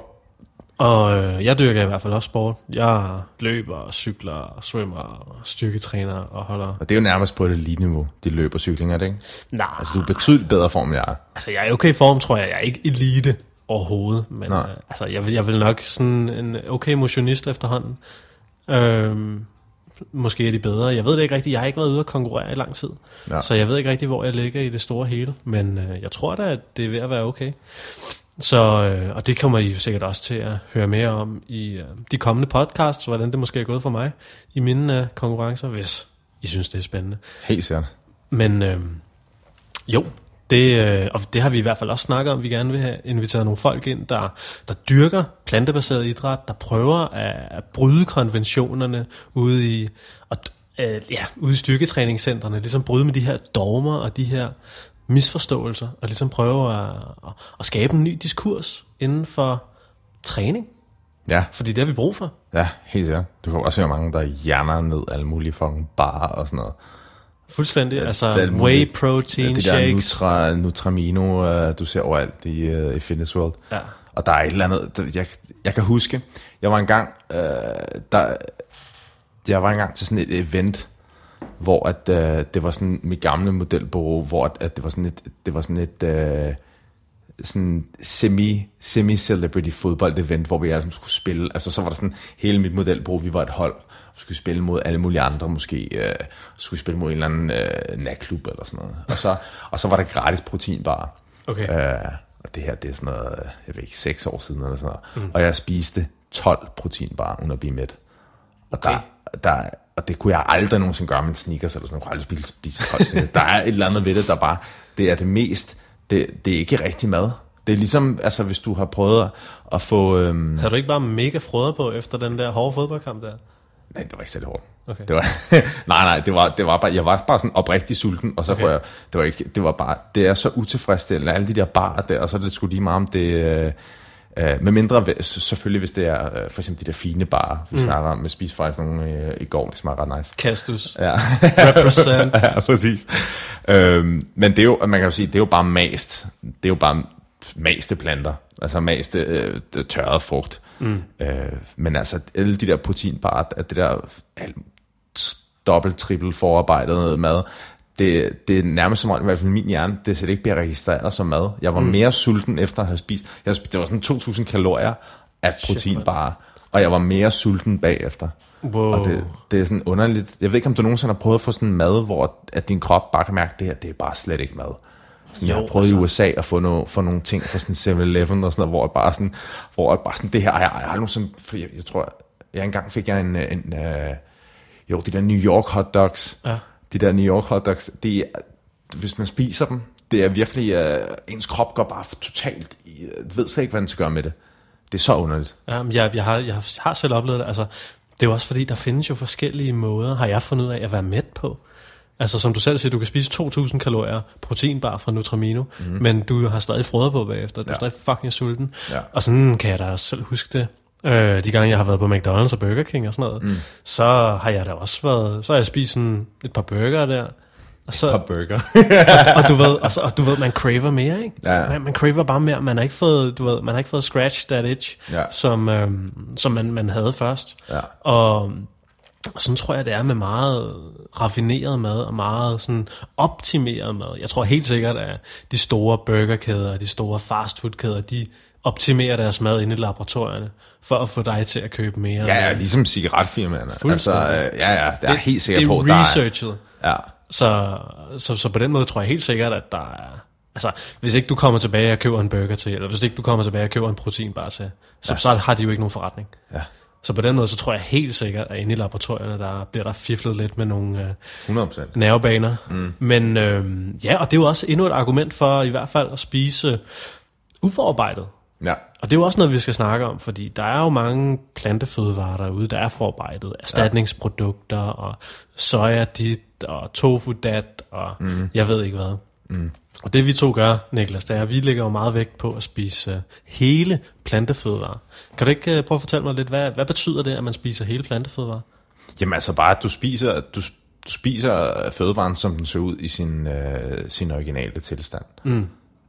Og øh, jeg dyrker i hvert fald også sport. Jeg løber, cykler, svømmer, styrketræner og holder... Og det er jo nærmest på et elite-niveau, de løber cykling, er det ikke? Nej. Altså, du er betydeligt bedre form, end jeg er. Altså, jeg er i okay form, tror jeg. Jeg er ikke elite overhovedet, men øh, altså, jeg, vil, jeg vil nok sådan en okay motionist efterhånden. Øhm, måske er de bedre. Jeg ved det ikke rigtigt. Jeg har ikke været ude og konkurrere i lang tid. Ja. Så jeg ved ikke rigtigt, hvor jeg ligger i det store hele. Men øh, jeg tror da, at det er ved at være okay. Så, øh, og det kommer I sikkert også til at høre mere om i øh, de kommende podcasts, hvordan det måske er gået for mig i mine øh, konkurrencer, hvis I synes, det er spændende. Helt sikkert. Men øh, jo, det, øh, og det har vi i hvert fald også snakket om. Vi gerne vil have inviteret nogle folk ind, der, der dyrker plantebaseret idræt, der prøver at, at bryde konventionerne ude i, og, øh, ja, ude i styrketræningscentrene, ligesom bryde med de her dogmer og de her misforståelser, og ligesom prøve at, at, at skabe en ny diskurs inden for træning. Ja. Fordi det har vi brug for. Ja, helt sikkert. Du kan også høre mange, der hjerner ned alle mulige fucking bar og sådan noget. Fuldstændig, ja, altså whey protein ja, det shakes. Der Nutra, Nutramino, uh, du ser overalt i, uh, i Fitness World. Ja. Og der er et eller andet, jeg, jeg kan huske, jeg var engang, uh, der, jeg var engang til sådan et event, hvor at, uh, det var sådan mit gamle modelbureau, hvor at, at det var sådan et, det var sådan et, uh, sådan semi, semi-celebrity fodbold event, hvor vi alle skulle spille. Altså så var der sådan hele mit modelbureau, vi var et hold skulle spille mod alle mulige andre, måske øh, skulle spille mod en eller anden øh, natklub eller sådan noget. Og så, og så var der gratis proteinbar. Okay. Øh, og det her, det er sådan noget, jeg ved ikke, 6 år siden eller sådan noget. Mm. Og jeg spiste 12 proteinbar under at blive mæt. Og okay. der, der, og det kunne jeg aldrig nogensinde gøre med en sneakers eller sådan noget. Jeg kunne aldrig spise 12 sneakers. Der er et eller andet ved det, der bare, det er det mest, det, det er ikke rigtig mad. Det er ligesom, altså hvis du har prøvet at få... Øhm... Har du ikke bare mega frøder på efter den der hårde fodboldkamp der? Nej, det var ikke særlig hårdt. Okay. Det var, nej, nej, det var, det var bare, jeg var bare sådan oprigtig sulten, og så okay. jeg, det var ikke, det var bare, det er så utilfredsstillende, alle de der barer der, og så er det sgu lige meget om det, øh, med mindre, selvfølgelig hvis det er øh, for eksempel de der fine barer, vi mm. snakker om, med spise faktisk nogle øh, i går, det smager ret nice. Kastus. Ja. Represent. ja, præcis. Øhm, men det er jo, man kan jo sige, det er jo bare mast. Det er jo bare maste planter, altså maste øh, tørret frugt. Mm. Øh, men altså, alle de der proteinbarer, at det der dobbelt, trippel forarbejdet mad, det, det er nærmest som om, i hvert fald min hjerne, det slet ikke bliver registreret som mad. Jeg var mm. mere sulten efter at have spist. Jeg, det var sådan 2.000 kalorier af proteinbarer, og jeg var mere sulten bagefter. Wow. Og det, det er sådan underligt. Jeg ved ikke, om du nogensinde har prøvet at få sådan mad, hvor at din krop bare kan mærke, at det her, det er bare slet ikke mad. Sådan, jo, jeg har prøvet altså. i USA at få, no, få nogle ting fra sådan 7-Eleven og sådan noget, hvor jeg bare sådan, hvor jeg bare sådan, det her, jeg, jeg har sådan, jeg, jeg tror, jeg engang fik jeg en, en uh, jo, de der New York hot dogs, ja. De der New York hot dogs, det er, hvis man spiser dem, det er virkelig, uh, ens krop går bare totalt, uh, ved slet ikke, hvad den skal gøre med det. Det er så underligt. Ja, jeg, jeg, har, jeg har selv oplevet det, altså, det er jo også fordi, der findes jo forskellige måder, har jeg fundet ud af at være mæt på. Altså som du selv siger, du kan spise 2.000 kalorier proteinbar fra Nutramino, mm. men du har stadig froder på bagefter. Du er Ja. stadig fucking sulten. Ja. Og sådan kan jeg da også selv huske det. Øh, de gange, jeg har været på McDonald's og Burger King og sådan noget, mm. så har jeg da også været, så har jeg spist sådan et par burger der. Og, så, Og burger. og du ved, og, så, og du ved, man craver mere, ikke? Ja. Man, man craver bare mere. Man har ikke fået, du ved, man har ikke fået scratch that itch, Ja. som, øhm, som man, man havde først. Ja. Og sådan tror jeg, det er med meget raffineret mad og meget sådan optimeret mad. Jeg tror helt sikkert, at de store burgerkæder og de store fastfoodkæder, de optimerer deres mad inde i laboratorierne, for at få dig til at købe mere. Ja, ja, ligesom cigaretfirmaerne. Altså, øh, ja, ja, det er helt sikker det på, er der er, researchet. ja, Så, så, så på den måde tror jeg helt sikkert, at der er... Altså, hvis ikke du kommer tilbage og køber en burger til, eller hvis ikke du kommer tilbage og køber en proteinbar til, så, ja. så har de jo ikke nogen forretning. Ja. Så på den måde, så tror jeg helt sikkert, at inde i laboratorierne, der bliver der fiflet lidt med nogle øh, 100 procent. nervebaner. Mm. Men øh, ja, og det er jo også endnu et argument for i hvert fald at spise uforarbejdet. Ja, Og det er jo også noget, vi skal snakke om, fordi der er jo mange plantefødevarer derude, der er forarbejdet. Erstatningsprodukter og soja dit og tofu dat og mm. jeg ved ikke hvad. Mm. Og det vi to gør, Niklas, det er, at vi lægger jo meget vægt på at spise uh, hele plantefødevarer. Kan du ikke uh, prøve at fortælle mig lidt, hvad, hvad betyder det, at man spiser hele plantefødevarer? Jamen altså bare, at du spiser, du, du spiser fødevaren, som den ser ud i sin, øh, sin originale tilstand. Mm.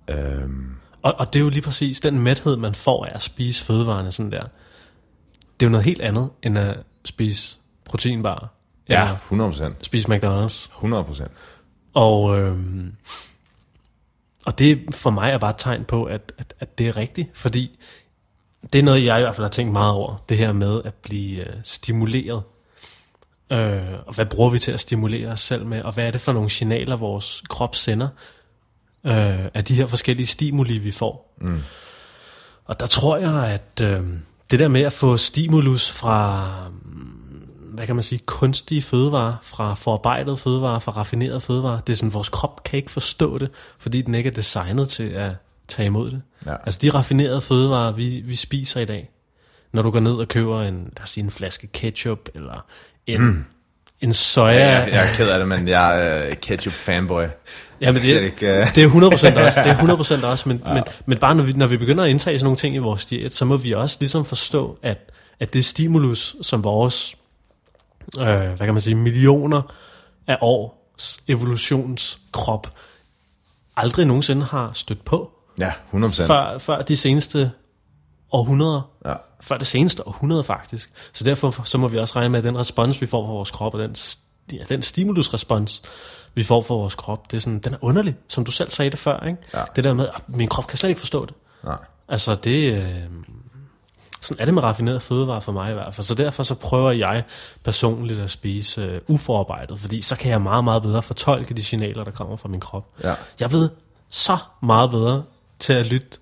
Øhm, Og, og det er jo lige præcis den mæthed, man får af at spise fødevarene sådan der. Det er jo noget helt andet, end at spise proteinbarer. ja, Eller 100 procent. spise McDonald's. 100 procent. Og, øhm, og det for mig er bare et tegn på, at, at, at det er rigtigt, fordi det er noget, jeg i hvert fald har tænkt meget over, det her med at blive øh, stimuleret. Øh, og hvad bruger vi til at stimulere os selv med, og hvad er det for nogle signaler, vores krop sender øh, af de her forskellige stimuli, vi får. Mm. Og der tror jeg, at øh, det der med at få stimulus fra hvad kan man sige, kunstige fødevarer, fra forarbejdet fødevarer, fra raffinerede fødevarer. Det er sådan, vores krop kan ikke forstå det, fordi den ikke er designet til at tage imod det. Ja. Altså de raffinerede fødevarer, vi, vi spiser i dag, når du går ned og køber en, lad os sige, en flaske ketchup, eller en, mm. En soja. Ja, jeg, jeg er ked af det, men jeg er øh, ketchup fanboy. Ja, men det, ikke, øh. det er 100% også, det er 100% også, men, ja. men, men bare når vi, når vi begynder at indtage sådan nogle ting i vores diæt, så må vi også ligesom forstå, at, at det stimulus, som vores, øh, hvad kan man sige, millioner af års evolutionskrop aldrig nogensinde har stødt på, Ja, 100 procent. før, før de seneste århundreder, Ja. Før det seneste århundrede faktisk. Så derfor så må vi også regne med, at den respons, vi får fra vores krop, og den, ja, den stimulusrespons, vi får fra vores krop, det er sådan, den er underlig, som du selv sagde det før, ikke? Ja. Det der med, at min krop kan slet ikke forstå det. Nej. Altså det, øh, sådan er det med raffineret fødevarer for mig i hvert fald. Så derfor så prøver jeg personligt at spise øh, uforarbejdet, fordi så kan jeg meget, meget bedre fortolke de signaler, der kommer fra min krop. Ja. Jeg er blevet så meget bedre til at lytte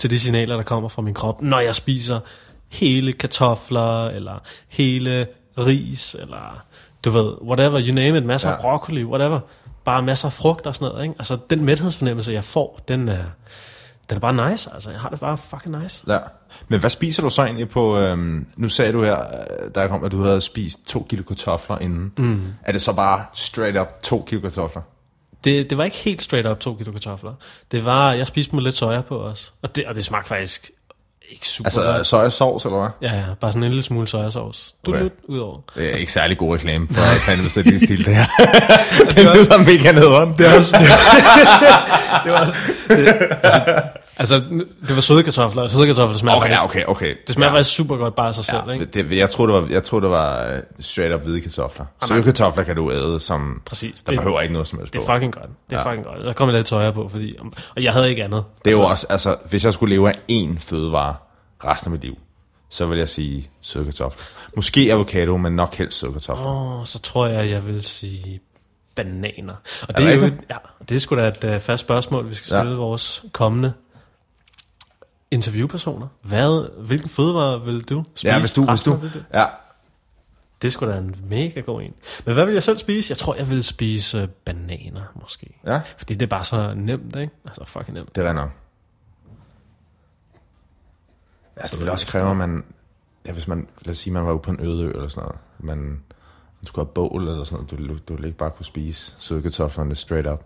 til de signaler, der kommer fra min krop, når jeg spiser hele kartofler, eller hele ris, eller du ved, whatever, you name it, masser ja. af broccoli, whatever. Bare masser af frugt og sådan noget, ikke? Altså, den mæthedsfornemmelse, jeg får, den er, den er bare nice, altså. Jeg har det bare fucking nice. Ja. Men hvad spiser du så egentlig på, øhm, nu sagde du her, øh, der kom, at du havde spist to kilo kartofler inden. Mm. Er det så bare straight up to kilo kartofler? Det, det var ikke helt straight up to kilo kartofler. Det var, jeg spiste med lidt soja på også. Og det, og det smagte faktisk ikke super Altså godt. sojasauce, eller hvad? Ja, ja, bare sådan en lille smule sojasauce. Du Okay. ud over. Det er ikke særlig god reklame for plantebaseret livsstil, det her. det lyder mega nederen. Det er også, det Det var også, det, altså, altså, det var søde kartofler. Søde kartofler smager okay, faktisk, okay, okay. det smager ja. faktisk super godt bare af sig selv, Ja, ikke? det, det, jeg troede, det var, jeg troede, det var øh, straight up hvide kartofler. Søde kartofler kan du æde, som Præcis. der Det, behøver ikke noget som helst det er på. fucking godt. Det er Ja. fucking godt. Der kommer lidt soja på, fordi, og jeg havde ikke andet. Det er jo også, altså, hvis jeg skulle leve af én fødevare resten af mit liv, så vil jeg sige søde kartofler. Måske avocado, men nok helst søde kartofler. Åh, så tror jeg, jeg vil sige bananer. Og det det er, jo, ja, det er sgu da et uh, fast spørgsmål, vi skal stille Ja. vores kommende interviewpersoner. Hvad, hvilken fødevare vil du spise? Ja, hvis du, hvis du, liv? ja, Det er sgu da en mega god en. Men hvad vil jeg selv spise? Jeg tror, jeg vil spise øh, bananer, måske. ja, Fordi det er bare så nemt, ikke? Altså, fucking nemt. det er nok. Ja, det vil også kræve, at man, ja, hvis man, lad os sige, man var ude på en øde ø eller sådan noget, man du skulle have bål eller sådan noget, du, du ville ikke bare kunne spise sødkartoflerne straight up.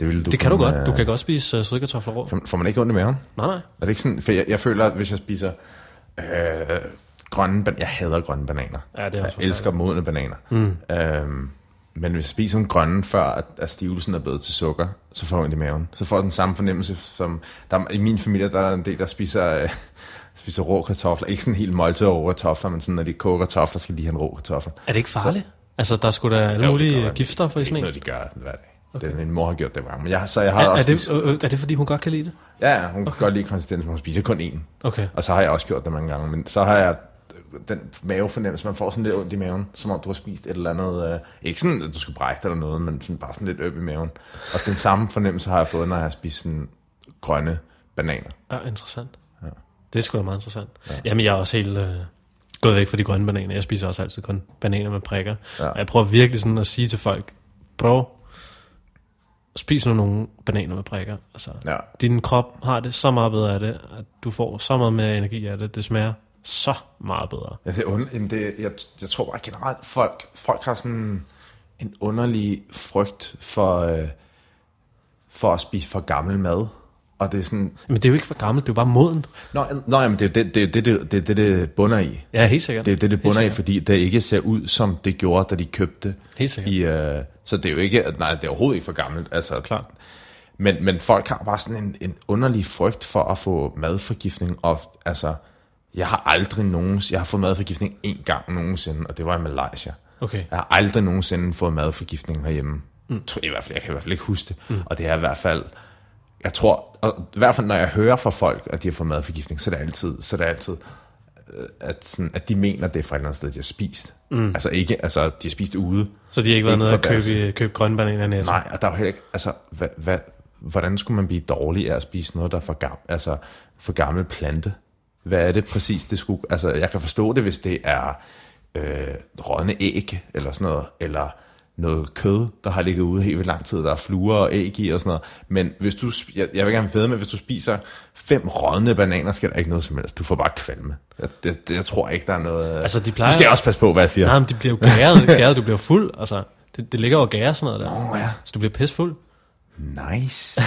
Det, ville du Det kan du kunne, godt. Du øh, kan godt spise uh, sødkartofler rå. Får man ikke ondt i maven? Nej, nej. Er det ikke sådan, for jeg, jeg føler, at hvis jeg spiser øh, grønne bananer, jeg hader grønne bananer. Ja, det er også jeg elsker modne bananer. Mm. Øhm, men hvis jeg spiser en grønne, før at, at stivelsen er blevet til sukker, så får jeg ondt i maven. Så får den samme fornemmelse, som der, i min familie, der er en del, der spiser, øh, spiser rå kartofler. Ikke sådan helt måltid rå kartofler, men sådan, når de koger kartofler, skal de have en rå kartoffel. Er det ikke farligt? Så, altså, der skulle da alle Jo, det mulige godt. giftstoffer i Det er sådan ikke en. noget, de gør hver dag. Okay. Det, min mor har gjort det mange. Men jeg, så jeg har Er, er, også det, spist, øh, øh, er det, fordi hun godt kan lide det? Ja, ja, hun okay. kan godt lide konsistensen, men hun spiser kun én. Okay. Og så har jeg også gjort det mange gange, men så har jeg den mavefornemmelse, man får sådan lidt ondt i maven, som om du har spist et eller andet, øh, ikke sådan, at du skal brække dig eller noget, men sådan bare sådan lidt øb i maven. Og den samme fornemmelse har jeg fået, når jeg har spist sådan grønne bananer. Ja, interessant. Ja. Det er sgu da meget interessant. Ja. Jamen, jeg er også helt øh, gået væk fra de grønne bananer. Jeg spiser også altid kun bananer med prikker. Ja. Og jeg prøver virkelig sådan at sige til folk, bro, spis nu nogle bananer med prikker. Altså, Ja. din krop har det så meget bedre af det, at du får så meget mere energi af det. Det smager så meget bedre. Ja, det er und- jamen det, jeg, jeg tror bare generelt, folk, folk har sådan en underlig frygt for, øh, for at spise for gammel mad. Og det er sådan, Men det er jo ikke for gammelt, det er jo bare moden. nå, nå jamen, det er det, det, det, det, det, det, det bunder i. Ja, helt sikkert. Det er det, det bunder i, fordi det ikke ser ud, som det gjorde, da de købte Helt sikkert. i, øh, så det er jo ikke, nej, det er overhovedet ikke for gammelt. Altså, Klart. Men, men folk har bare sådan en, en underlig frygt for at få madforgiftning, og altså, jeg har aldrig nogen, jeg har fået madforgiftning en gang nogensinde, og det var i Malaysia. Okay. Jeg har aldrig nogensinde fået madforgiftning herhjemme. Mm. Tror, i hvert fald, jeg kan i hvert fald ikke huske det. Mm. Og det er i hvert fald, jeg tror, og i hvert fald når jeg hører fra folk, at de har fået madforgiftning, så er det altid, så er det altid øh, at, sådan, at de mener, det er fra et eller andet sted, de har spist. Mm. Altså ikke, altså de har spist ude. Så de har ikke været nede og købe, købe grønne bananer i Netto? Nej, og der er jo heller ikke, altså, hvad, hvad, hvordan skulle man blive dårlig af at spise noget, der er for, gam, altså, for gammel plante? Hvad er det præcis, det skulle, altså, jeg kan forstå det, hvis det er øh, rådne æg, eller sådan noget, eller noget kød, der har ligget ude helt vildt lang tid, der er fluer og æg i og sådan noget. Men hvis du, jeg, jeg vil gerne vide med, hvis du spiser fem rådne bananer, skal der ikke noget som helst. Du får bare kvalme. Jeg, det, det, jeg tror ikke, der er noget... Altså, de Nu plejer... skal jeg også passe på, hvad jeg siger. Nej, men de bliver jo gæret, gæret du bliver fuld. Altså, det, det ligger jo og gærer sådan noget der. Åh, ja. Så du bliver pissfuld. Nice.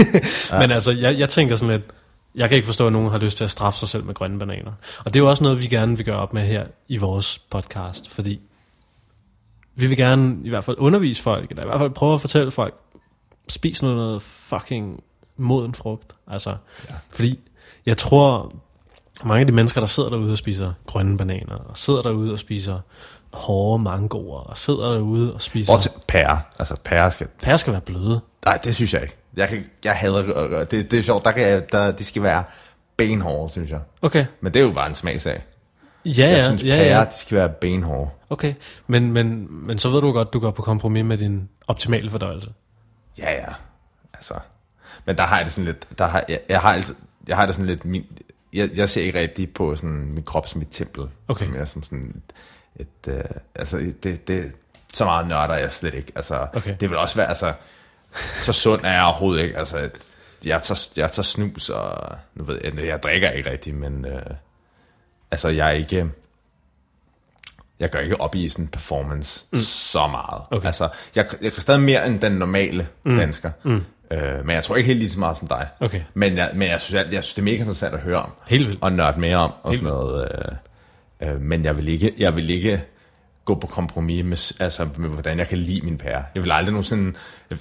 Men altså, jeg, jeg tænker sådan lidt, jeg kan ikke forstå, at nogen har lyst til at straffe sig selv med grønne bananer. Og det er jo også noget, vi gerne vil gøre op med her i vores podcast, fordi vi vil gerne i hvert fald undervise folk, eller i hvert fald prøve at fortælle folk, spis noget, noget fucking moden frugt. Altså, ja. fordi jeg tror, mange af de mennesker, der sidder derude og spiser grønne bananer, og sidder derude og spiser hårde mangoer, og sidder derude og spiser... Bortset pære. Altså, pære skal, Pærer skal være bløde. Nej, det synes jeg ikke. Jeg, kan, jeg hader det. Det er sjovt. Der kan jeg, der, de skal være benhårde, synes jeg. Okay. Men det er jo bare en smagsag. Ja, Jeg ja, synes, ja, pærer, ja. de skal være benhårde. Okay, men, men, men så ved du godt, du går på kompromis med din optimale fordøjelse. Ja, ja. Altså. Men der har jeg det sådan lidt... Der har, jeg, jeg, har altid, jeg har det sådan lidt... Min, jeg, jeg ser ikke rigtig på sådan min krop som et tempel. Okay. Mere som sådan et... et øh, altså, det, det, så meget nørder jeg slet ikke. Altså, Okay. Det vil også være... Altså, så sund er jeg overhovedet ikke. Altså, jeg tager, jeg tager snus, og nu ved jeg, jeg drikker ikke rigtigt, men øh, altså, jeg er ikke, jeg går ikke op i sådan performance mm. så meget. Okay. Altså, jeg, jeg kan stadig mere end den normale mm. dansker, mm. Øh, men jeg tror ikke helt lige så meget som dig. Okay. Men jeg, men jeg synes, jeg, jeg synes, det er mega interessant at høre om, Helt vildt. og nørde mere om, og Helt sådan noget. Øh, øh, men jeg vil ikke, jeg vil ikke gå på kompromis med, altså, med, hvordan jeg kan lide min pære. Jeg vil aldrig nogensinde...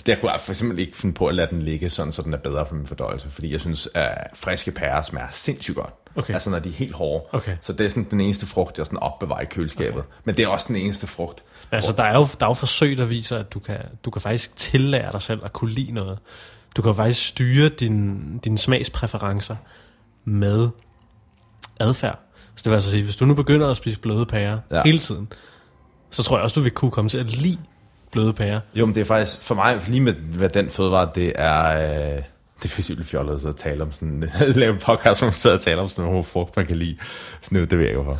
Jeg kunne for eksempel ikke finde på at lade den ligge sådan, så den er bedre for min fordøjelse, fordi jeg synes, at friske pærer smager sindssygt godt. Okay. Altså, når de er helt hårde. Okay. Så det er sådan den eneste frugt, jeg sådan opbevarer i køleskabet. Okay. Men det er også den eneste frugt. Altså, der er, jo, der er jo forsøg, der viser, at du kan, du kan faktisk tillære dig selv at kunne lide noget. Du kan faktisk styre din, dine smagspræferencer med adfærd. Så det vil altså sige, hvis du nu begynder at spise bløde pærer. Ja. hele tiden, så tror jeg også, du vil kunne komme til at lide bløde pærer. Jo, men det er faktisk, for mig, lige med, med den fødevare, det er, øh, det er faktisk fjollet at sidde og tale om sådan, lave en podcast, hvor man sidder og taler om sådan nogle frugt, man kan lide. Sådan noget, det ved jeg jo for.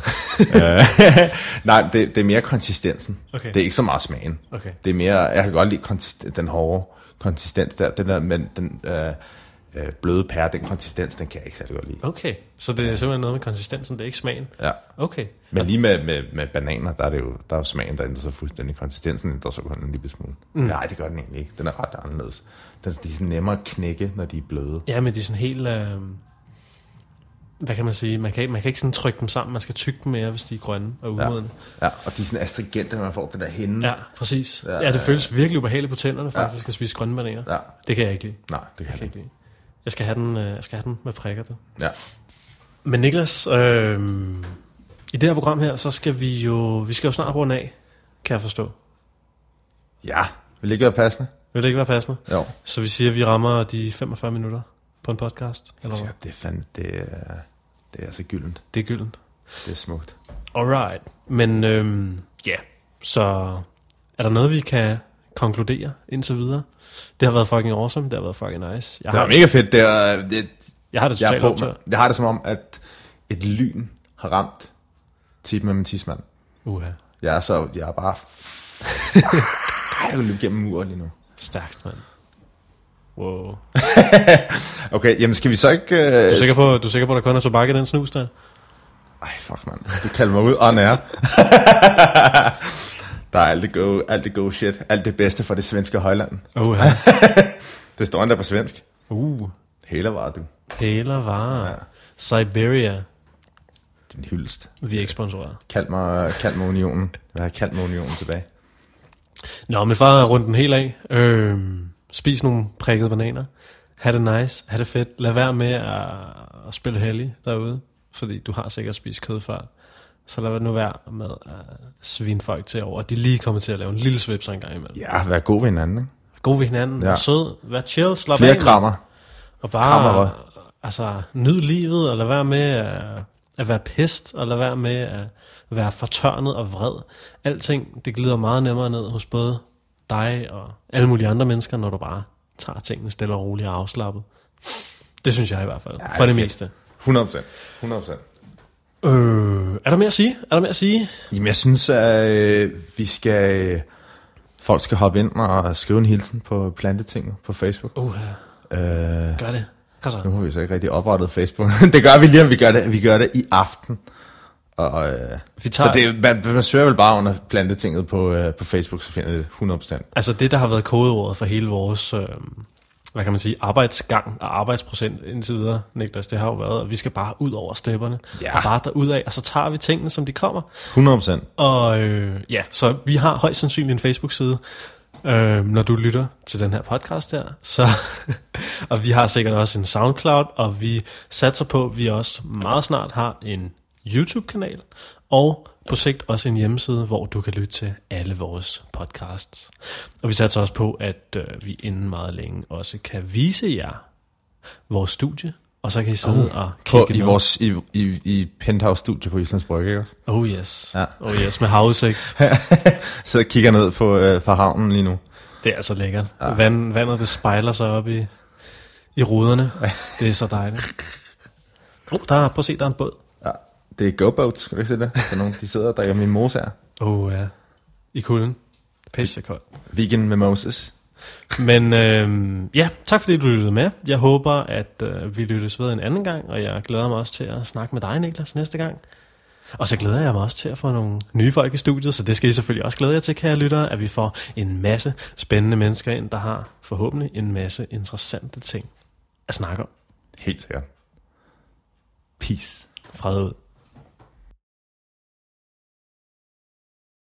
Øh, Nej, det, det er mere konsistensen. Okay. Det er ikke så meget smagen. Okay. Det er mere, jeg kan godt lide konsist- den hårde konsistens der, den der, men den, øh, øh, bløde pære, den konsistens, den kan jeg ikke særlig godt lide. Okay, så det er simpelthen noget med konsistensen, det er ikke smagen. Ja. Okay. Men lige med, med, med bananer, der er det jo der er jo smagen, der ændrer sig fuldstændig. Konsistensen ændrer sig kun en lille smule. Mm. Nej, det gør den egentlig ikke. Den er ret anderledes. Den, de er sådan nemmere at knække, når de er bløde. Ja, men de er sådan helt... Øh, hvad kan man sige? Man kan, man kan ikke sådan trykke dem sammen. Man skal tygge dem mere, hvis de er grønne og umodne. Ja, og de er sådan astringente, når man får det der hende. Ja, præcis. Ja, Ja, ja, det ja, føles virkelig ubehageligt på tænderne, faktisk, at spise grønne bananer. ja. Det kan jeg ikke lide. Nej, det kan Jeg ikke lide. Jeg skal have den, øh, jeg skal have den med prikker, du. Ja. Men Niklas, øh, i det her program her, så skal vi jo, vi skal jo snart runde af, kan jeg forstå. ja, vil det ikke være passende? Vil det ikke være passende? Jo. Så vi siger, at vi rammer de 45 minutter på en podcast? Eller Ja, hvad? det er fandme, det er, det er så gyldent. Det er gyldent. Det er smukt. Alright. Men øhm, ja, så er der noget, vi kan konkludere indtil videre? Det har været fucking awesome. Det har været fucking nice. Jeg Det har, var mega fedt. Det er, det, jeg har det jeg, er på, jeg har det som om, at et lyn har ramt tip med min tidsmand. Uha. Jeg er så, jeg er bare... jeg vil løbe gennem muren lige nu. Stærkt, mand. Wow. Okay, jamen skal vi så ikke... Uh, Du er sikker på, du er sikker på at der kun er tobak i den snus der? Ej, fuck, mand. Du kalder mig ud on air. Der er alt det go, alt det go shit. Alt det bedste for det svenske højland. Uha. Det står endda på svensk. Uh. Var du. Hæler varer. Ja. Siberia. Din hyldest. Vi er ikke sponsoreret. Kald mig, kald mig unionen. Jeg have kaldt mig unionen tilbage. Nå, men far rundt den helt af. Øhm, spis nogle prikkede bananer. Ha' det nice. Ha' det fedt. Lad være med at, at spille heldig derude. Fordi du har sikkert spist kød før. Så lad nu være med at svine folk til over. at De lige kommer til at lave en lille svipser en gang imellem. Ja, vær god ved hinanden. Ikke? God ved hinanden. Ja. Vær sød. Vær chill. Slap Flere af. mand. krammer. Og bare hvad? altså, nyd livet, og lad være med at, at være pist, og lad være med at være fortørnet og vred. Alting, det glider meget nemmere ned hos både dig og alle mulige andre mennesker, når du bare tager tingene stille og roligt og afslappet. Det synes jeg i hvert fald, Ja, for det fedt. meste. 100 procent. 100 procent. Øh, er der mere at sige? Er der mere at sige? Jamen, jeg synes, at øh, vi skal... Folk skal hoppe ind og skrive en hilsen på Plantetinget på Facebook. Uh, Øh, gør det. Kom så. nu har vi så ikke rigtig oprettet Facebook. det gør vi lige, om vi gør det, vi gør det i aften. Og, øh, Vi tager, så det, man, man søger vel bare under Plantetinget på, øh, på Facebook, så finder det 100%. Altså det, der har været kodeordet for hele vores, øh, hvad kan man sige, arbejdsgang og arbejdsprocent indtil videre, Niklas, det har jo været, at vi skal bare ud over stepperne, Ja. og bare derud af, og så tager vi tingene, som de kommer. 100%. Og øh, ja, så vi har højst sandsynligt en Facebook-side, øh, når du lytter til den her podcast her. Så, og vi har sikkert også en SoundCloud, og vi satser på, at vi også meget snart har en YouTube-kanal, og på sigt også en hjemmeside, hvor du kan lytte til alle vores podcasts. Og vi satser også på, at øh, vi inden meget længe også kan vise jer vores studie, og så kan I sidde og På, kigge i, med. vores, i, i, i Penthouse Studie på Islands Brygge, ikke også? Oh yes, Ja. oh yes, med havudsigt. Så jeg kigger ned på, øh, på havnen lige nu. Det er altså lækkert. Ja. Vand, vandet det spejler sig op i, i ruderne. Det er så dejligt. Oh, der, prøv at se, der er en båd. Det er GoBoats, skal du ikke se det? Der er nogen, de sidder og drikker min mos her. Oh ja, i kulden. Pisse koldt. Vegan med Moses. Men øh, ja, tak fordi du lyttede med. Jeg håber, at øh, vi lyttes ved en anden gang, og jeg glæder mig også til at snakke med dig, Niklas, næste gang. Og så glæder jeg mig også til at få nogle nye folk i studiet, så det skal I selvfølgelig også glæde jer til, kære lyttere, at vi får en masse spændende mennesker ind, der har forhåbentlig en masse interessante ting at snakke om. Helt sikkert. Peace. Fred ud.